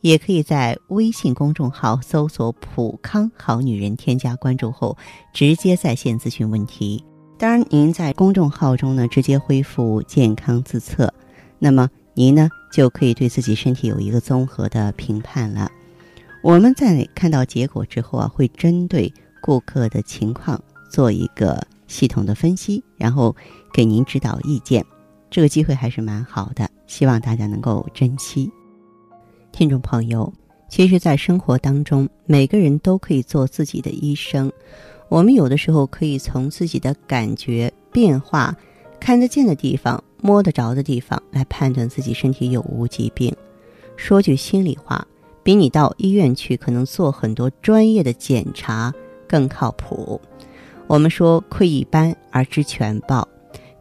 也可以在微信公众号搜索“普康好女人”，添加关注后直接在线咨询问题。当然，您在公众号中呢直接恢复健康自测，那么您呢就可以对自己身体有一个综合的评判了。我们在看到结果之后啊，会针对顾客的情况做一个系统的分析，然后给您指导意见。这个机会还是蛮好的，希望大家能够珍惜。听众朋友，其实，在生活当中，每个人都可以做自己的医生。我们有的时候可以从自己的感觉变化、看得见的地方、摸得着的地方来判断自己身体有无疾病。说句心里话，比你到医院去可能做很多专业的检查更靠谱。我们说窥一斑而知全豹，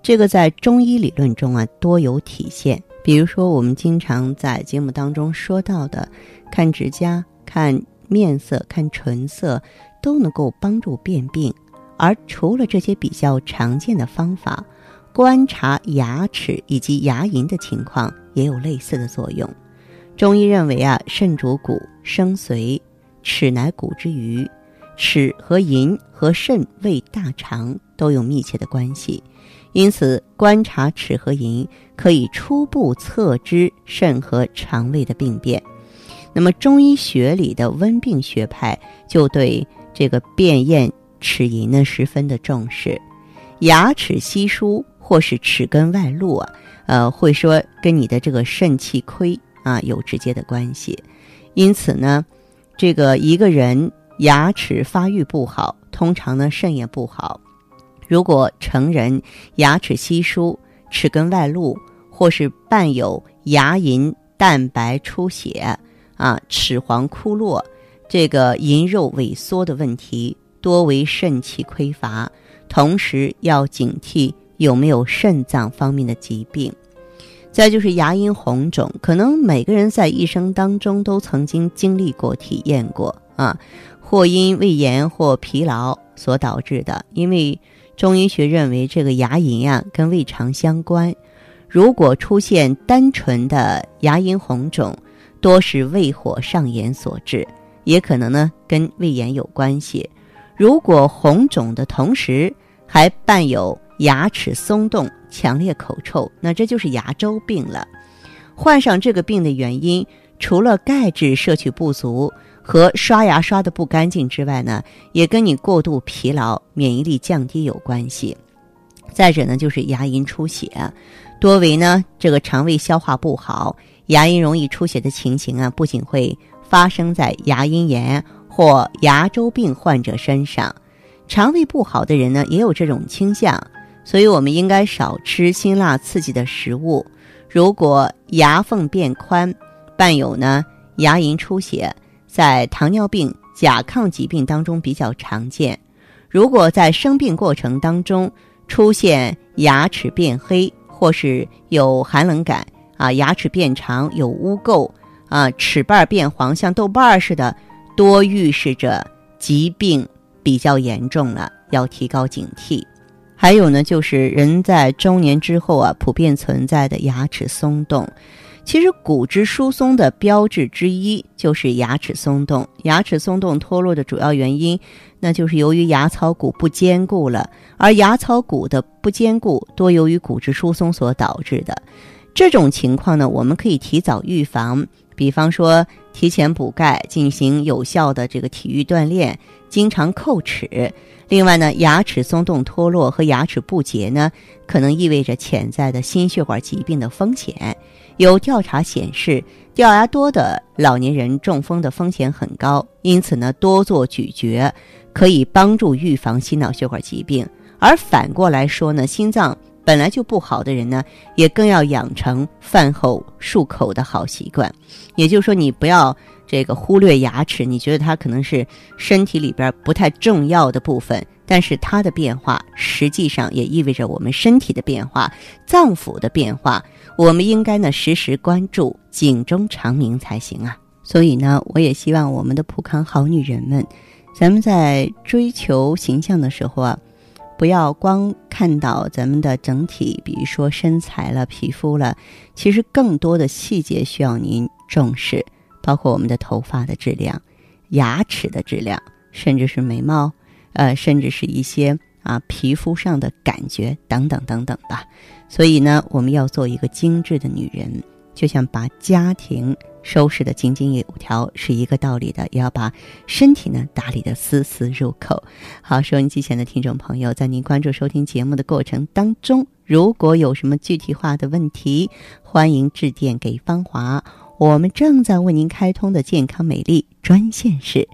这个在中医理论中啊多有体现。比如说，我们经常在节目当中说到的，看指甲、看面色、看唇色。都能够帮助辨病，而除了这些比较常见的方法，观察牙齿以及牙龈的情况也有类似的作用。中医认为啊，肾主骨，生髓，齿乃骨之余，齿和龈和肾、为、大肠都有密切的关系，因此观察齿和龈可以初步测知肾和肠胃的病变。那么中医学里的温病学派就对。这个辨验齿龈呢，十分的重视，牙齿稀疏或是齿根外露啊，呃，会说跟你的这个肾气亏啊有直接的关系。因此呢，这个一个人牙齿发育不好，通常呢肾也不好。如果成人牙齿稀疏、齿根外露，或是伴有牙龈蛋白出血啊、齿黄枯落。这个龈肉萎缩的问题多为肾气匮乏，同时要警惕有没有肾脏方面的疾病。再就是牙龈红肿，可能每个人在一生当中都曾经经历过、体验过啊，或因胃炎或疲劳所导致的。因为中医学认为这个牙龈呀跟胃肠相关，如果出现单纯的牙龈红肿，多是胃火上炎所致。也可能呢跟胃炎有关系。如果红肿的同时还伴有牙齿松动、强烈口臭，那这就是牙周病了。患上这个病的原因，除了钙质摄取不足和刷牙刷的不干净之外呢，也跟你过度疲劳、免疫力降低有关系。再者呢，就是牙龈出血，多为呢这个肠胃消化不好，牙龈容易出血的情形啊，不仅会。发生在牙龈炎或牙周病患者身上，肠胃不好的人呢也有这种倾向，所以我们应该少吃辛辣刺激的食物。如果牙缝变宽，伴有呢牙龈出血，在糖尿病、甲亢疾病当中比较常见。如果在生病过程当中出现牙齿变黑，或是有寒冷感啊，牙齿变长有污垢。啊，齿瓣变黄，像豆瓣似的，多预示着疾病比较严重了，要提高警惕。还有呢，就是人在中年之后啊，普遍存在的牙齿松动。其实骨质疏松的标志之一就是牙齿松动。牙齿松动脱落的主要原因，那就是由于牙槽骨不坚固了，而牙槽骨的不坚固多由于骨质疏松所导致的。这种情况呢，我们可以提早预防。比方说，提前补钙，进行有效的这个体育锻炼，经常叩齿。另外呢，牙齿松动脱落和牙齿不洁呢，可能意味着潜在的心血管疾病的风险。有调查显示，掉牙多的老年人中风的风险很高。因此呢，多做咀嚼可以帮助预防心脑血管疾病。而反过来说呢，心脏。本来就不好的人呢，也更要养成饭后漱口的好习惯。也就是说，你不要这个忽略牙齿，你觉得它可能是身体里边不太重要的部分，但是它的变化实际上也意味着我们身体的变化、脏腑的变化。我们应该呢时时关注，警钟长鸣才行啊。所以呢，我也希望我们的普康好女人们，咱们在追求形象的时候啊，不要光看到咱们的整体，比如说身材了、皮肤了，其实更多的细节需要您重视。包括我们的头发的质量、牙齿的质量，甚至是眉毛，呃，甚至是一些啊皮肤上的感觉等等等等吧。所以呢，我们要做一个精致的女人，就像把家庭收拾的井井有条是一个道理的，也要把身体呢打理的丝丝入扣。好，收音机前的听众朋友，在您关注收听节目的过程当中，如果有什么具体化的问题，欢迎致电给芳华。我们正在为您开通的健康美丽专线是